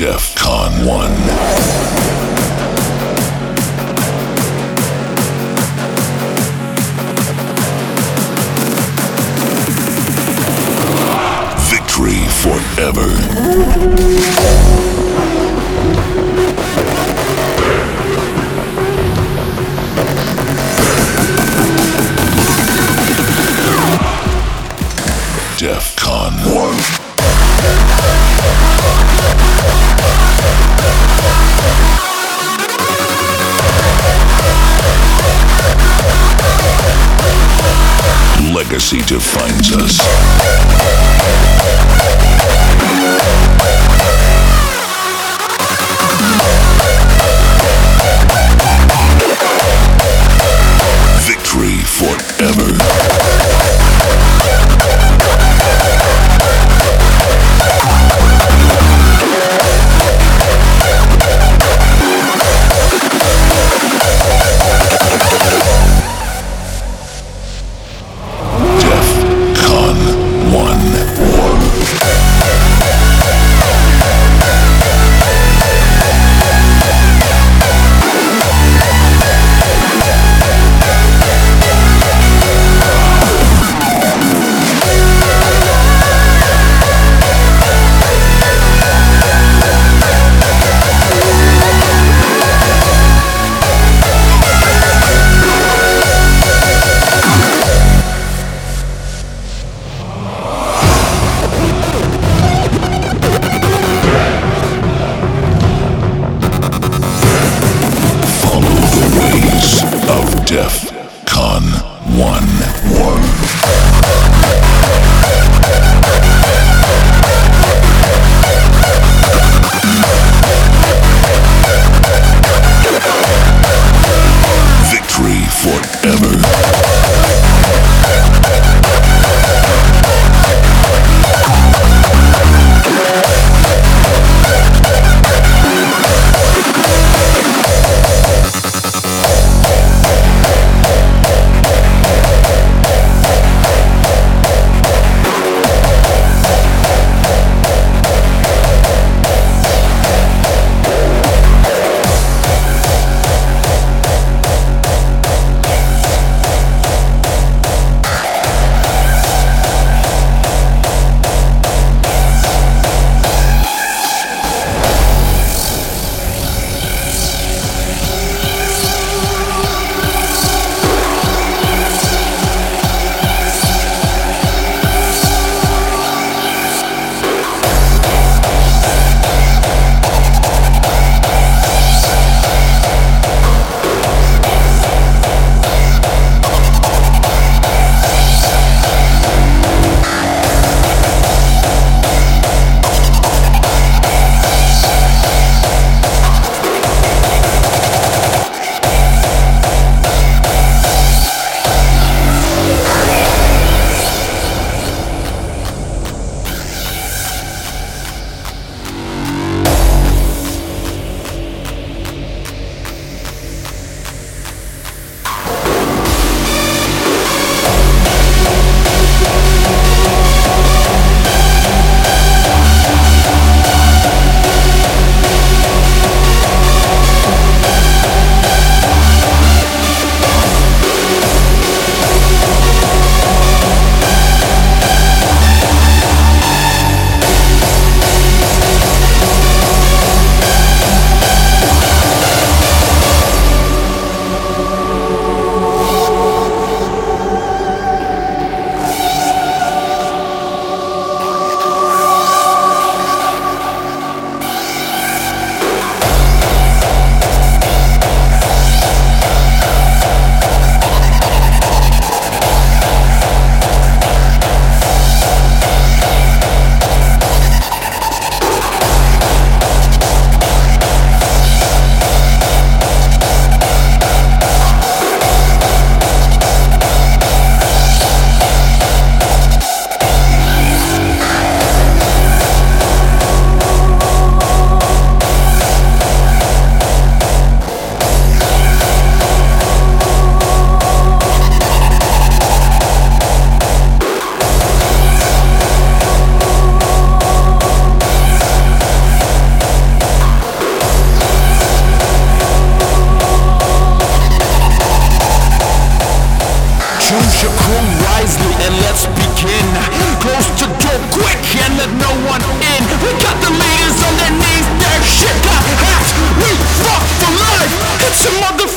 DEF CON 1. Legacy wisely and let's begin. Close the door quick and let no one in. We got the leaders on their knees, their shit. Got hacked We fuck for life, it's a mother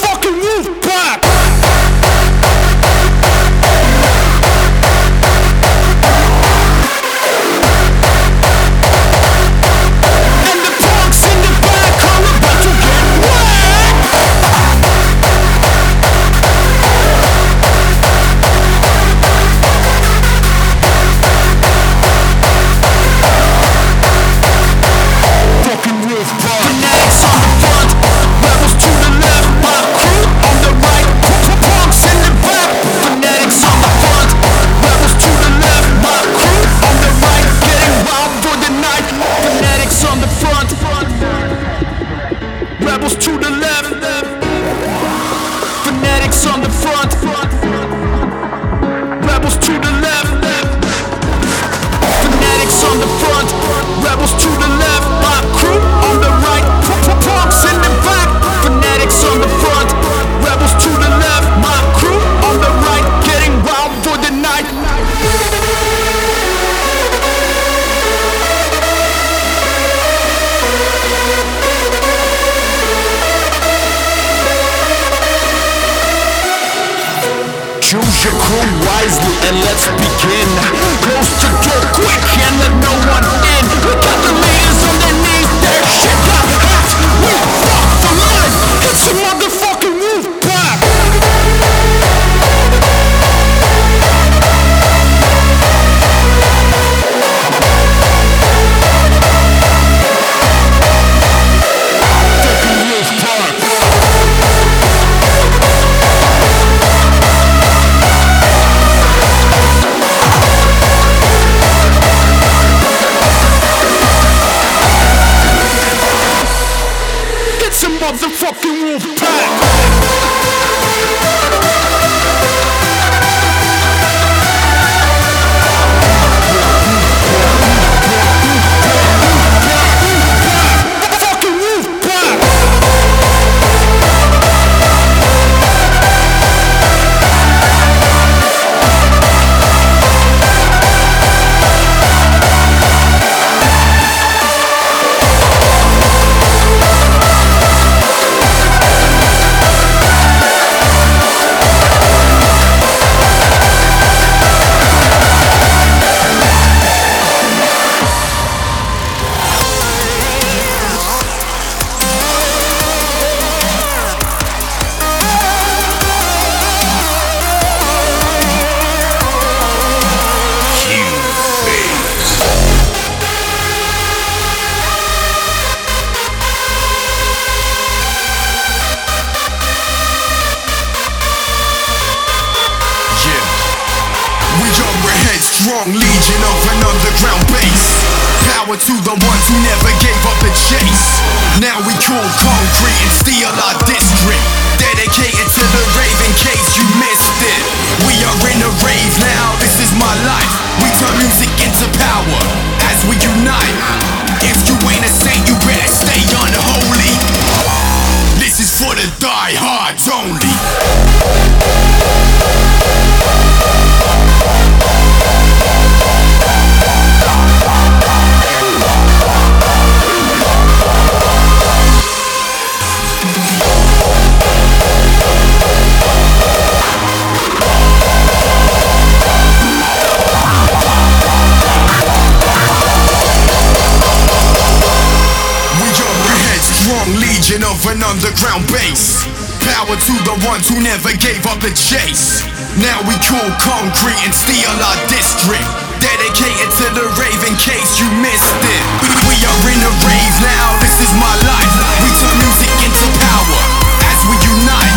underground base. Power to the ones who never gave up the chase. Now we cool concrete and steal our district. Dedicated to the rave in case you missed it. We are in a rave now, this is my life. We turn music into power as we unite.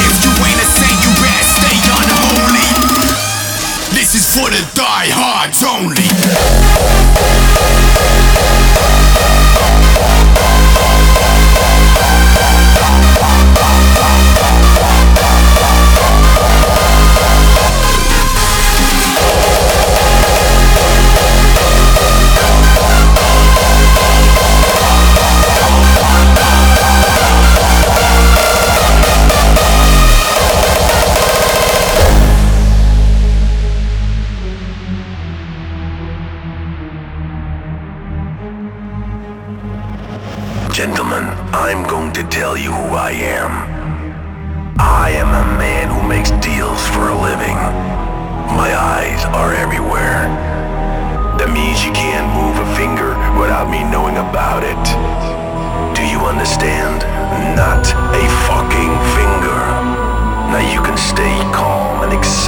If you ain't a saint, you better stay unholy. This is for the diehards only.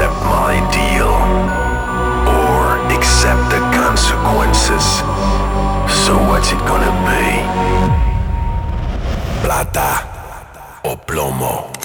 accept my deal or accept the consequences. So what's it gonna be? Plata o plomo.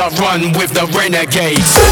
I run with the renegades.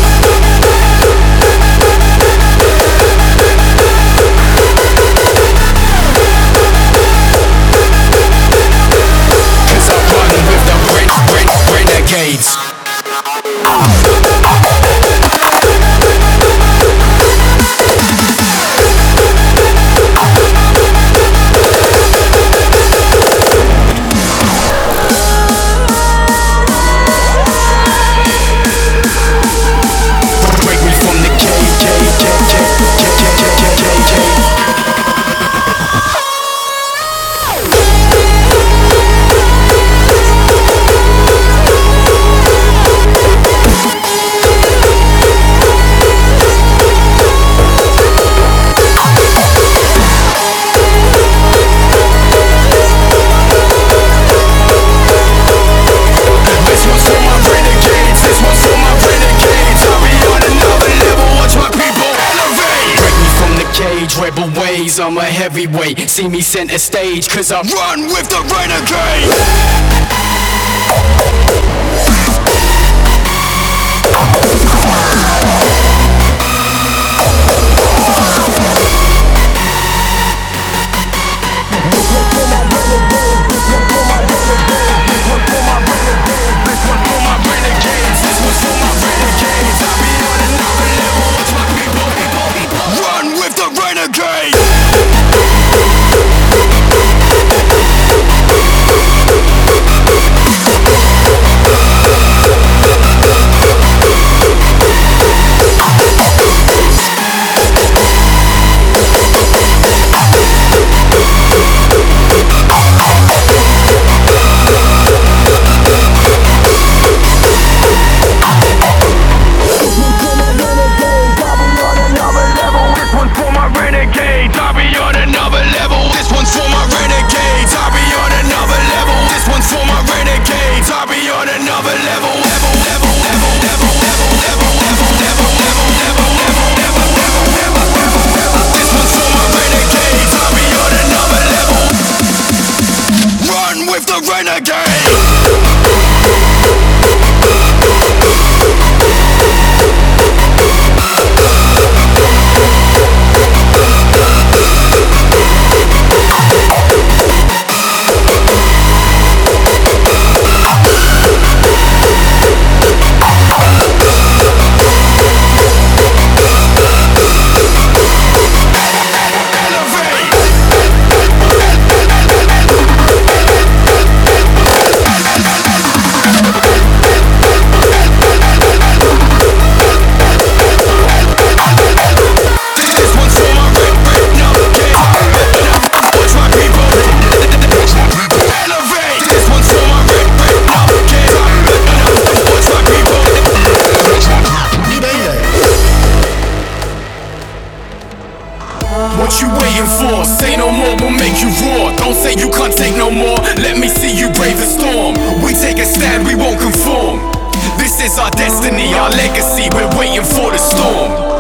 way. See me center stage, cause I run with the renegade. say you can't take no more. Let me see you brave the storm. We take a stand, we won't conform. This is our destiny, our legacy. We're waiting for the storm.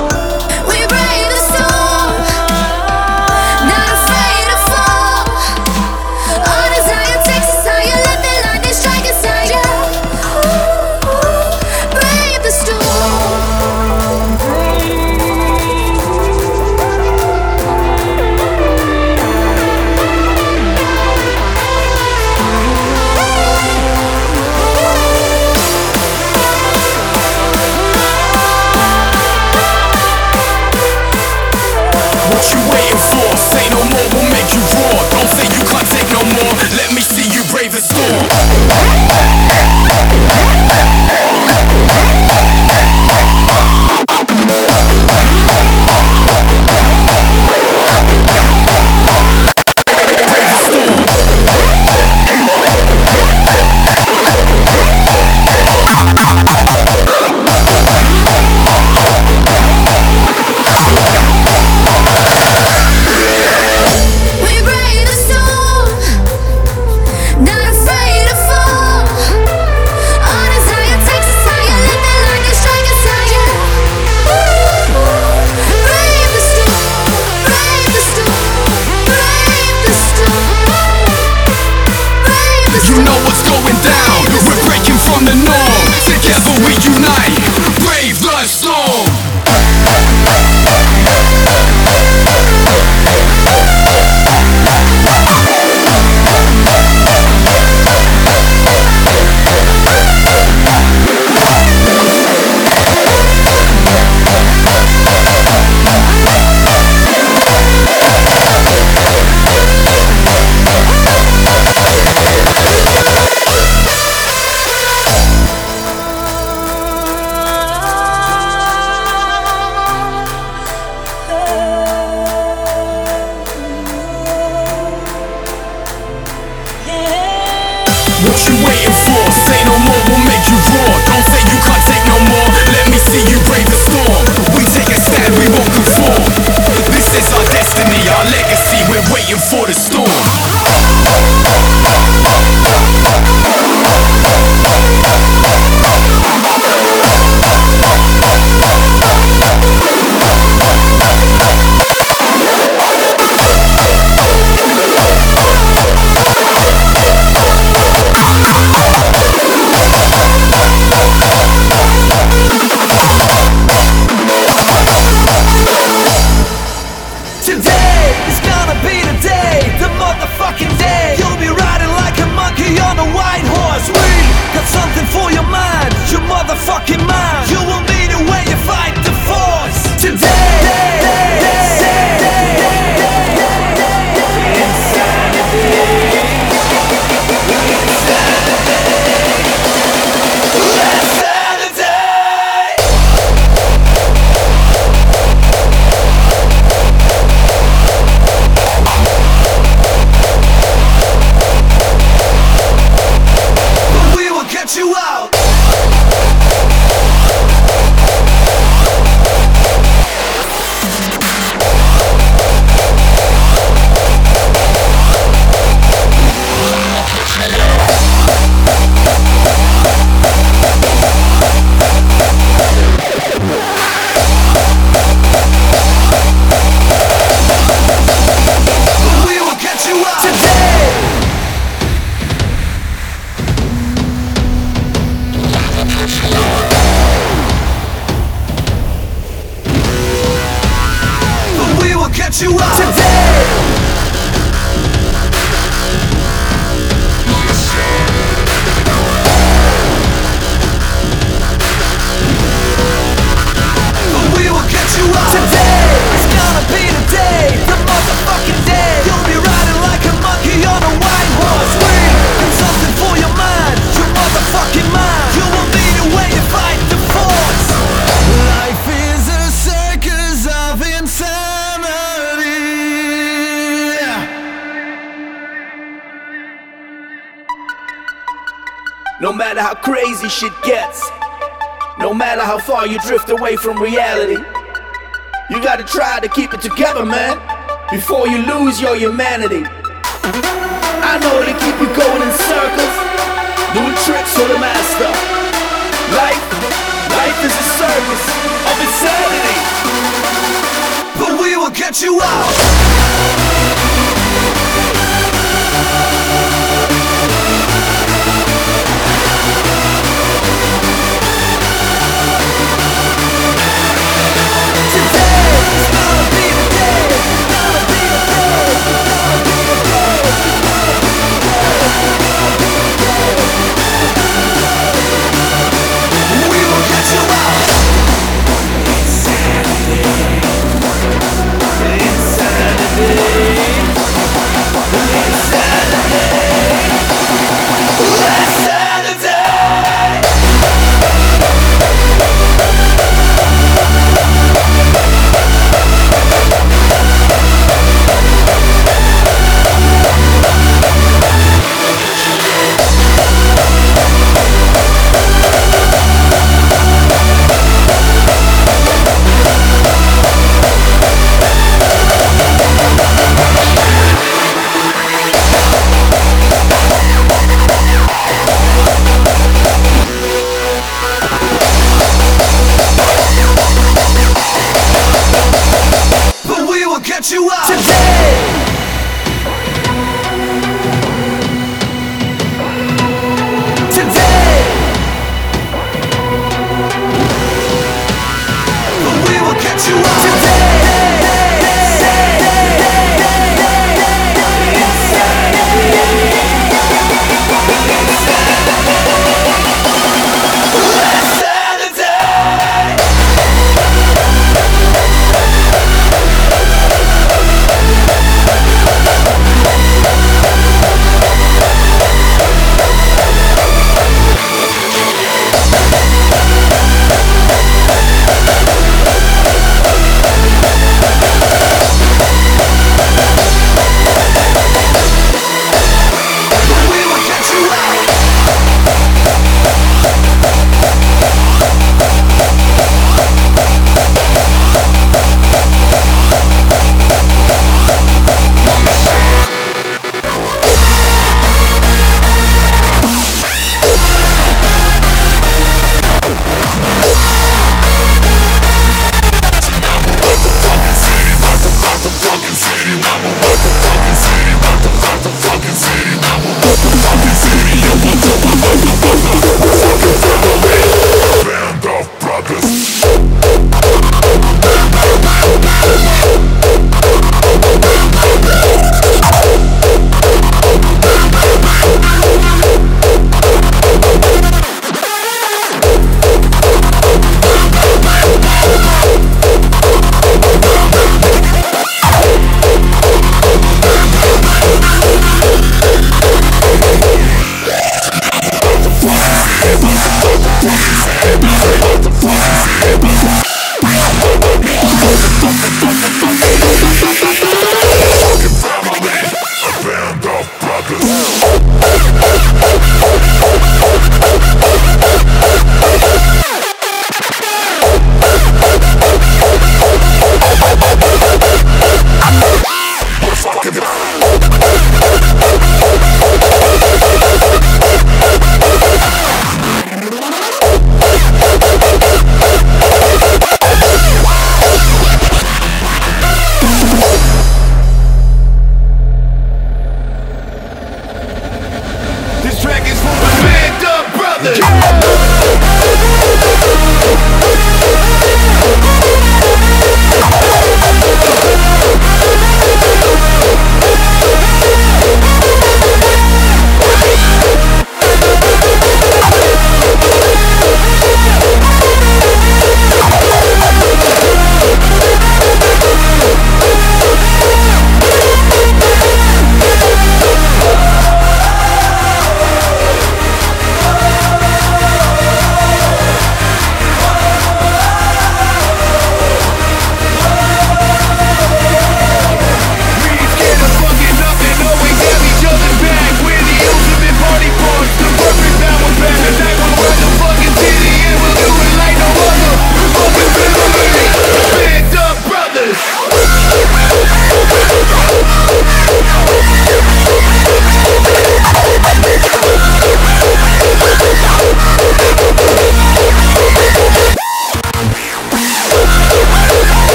you up. Today crazy shit gets. No matter how far you drift away from reality, you gotta try to keep it together, man, before you lose your humanity. I know they keep you going in circles, doing tricks for the master. Life, life is a circus of insanity. But we will get you out.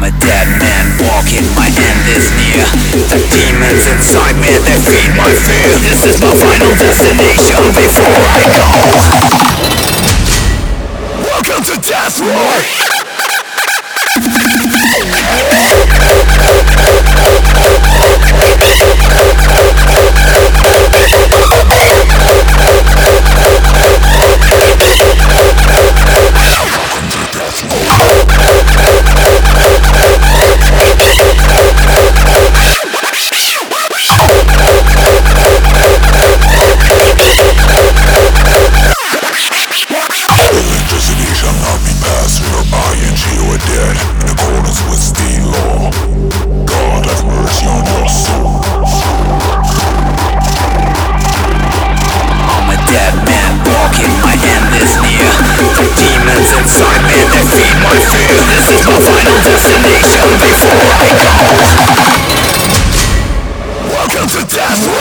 I'm a dead man walking, my end is near. The demons inside me, they feed my fear. This is my final destination before I go. Welcome to Death Roar! defeat my This is my final destination before I go Welcome to death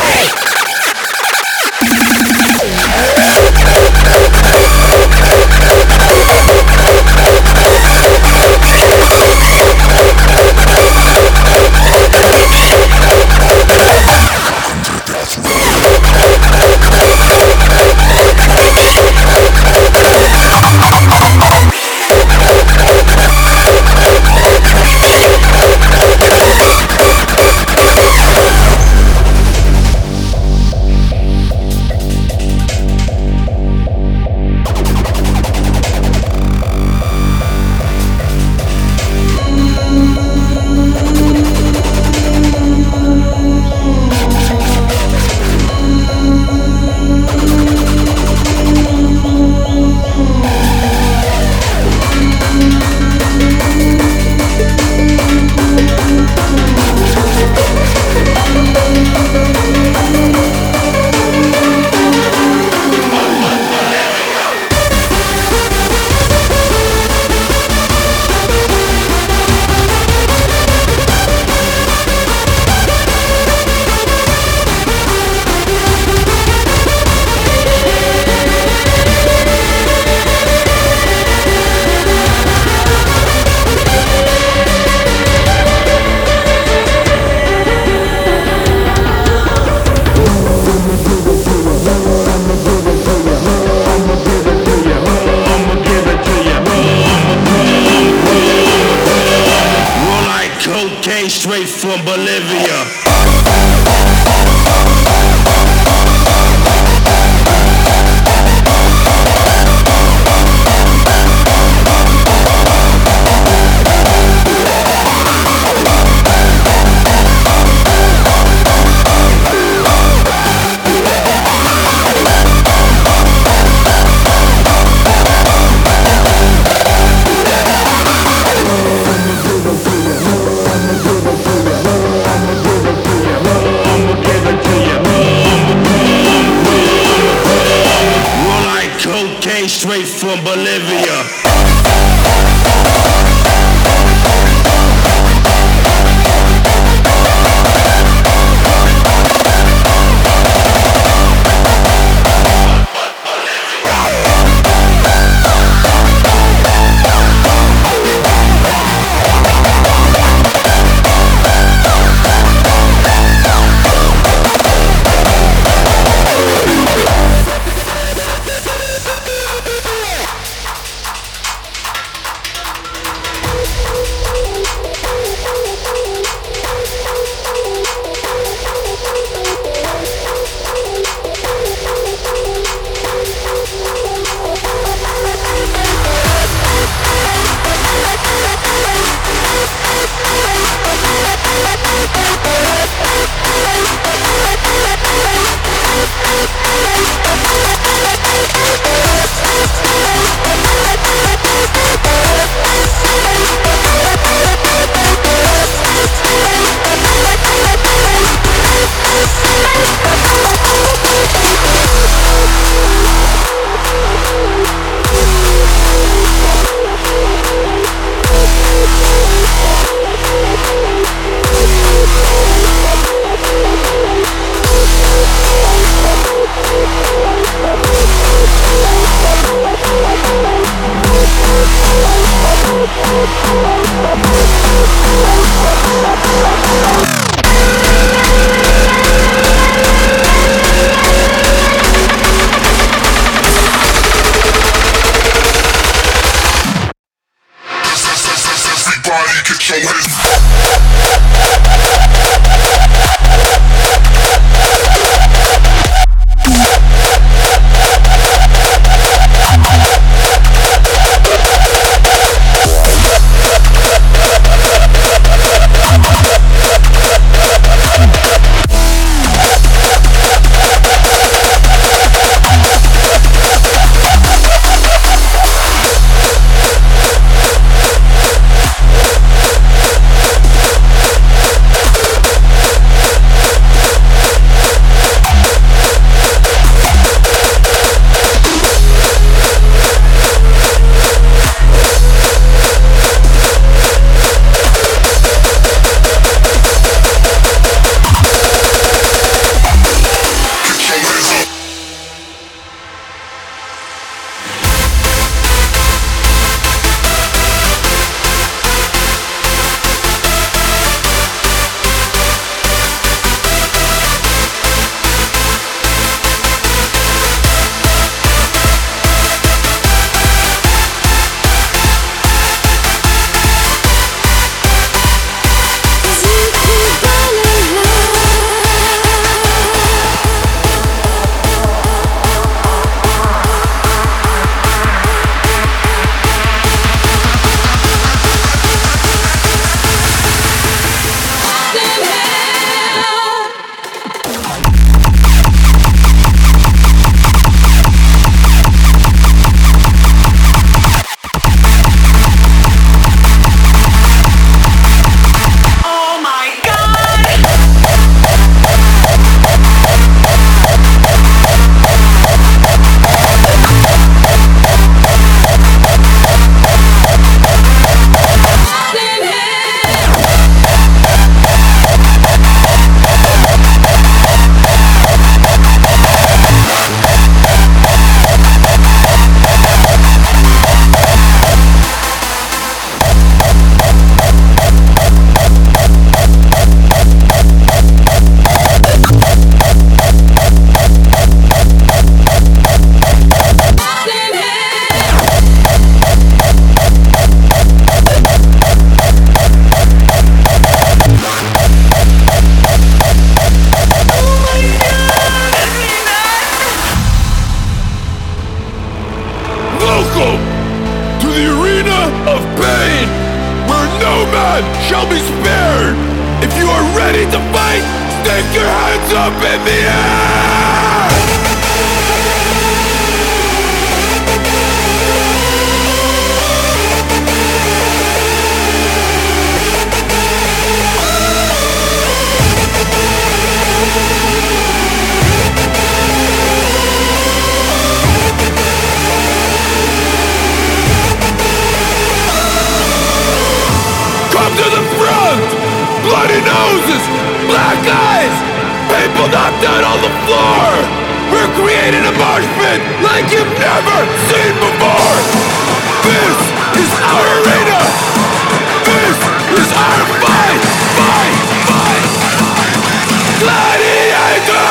man shall be spared. If you are ready to fight, stick your hands up in the air! bloody noses, black eyes, people knocked out on the floor. We're creating a mosh pit like you've never seen before. This is our arena. This is our fight, fight, fight. Gladiator!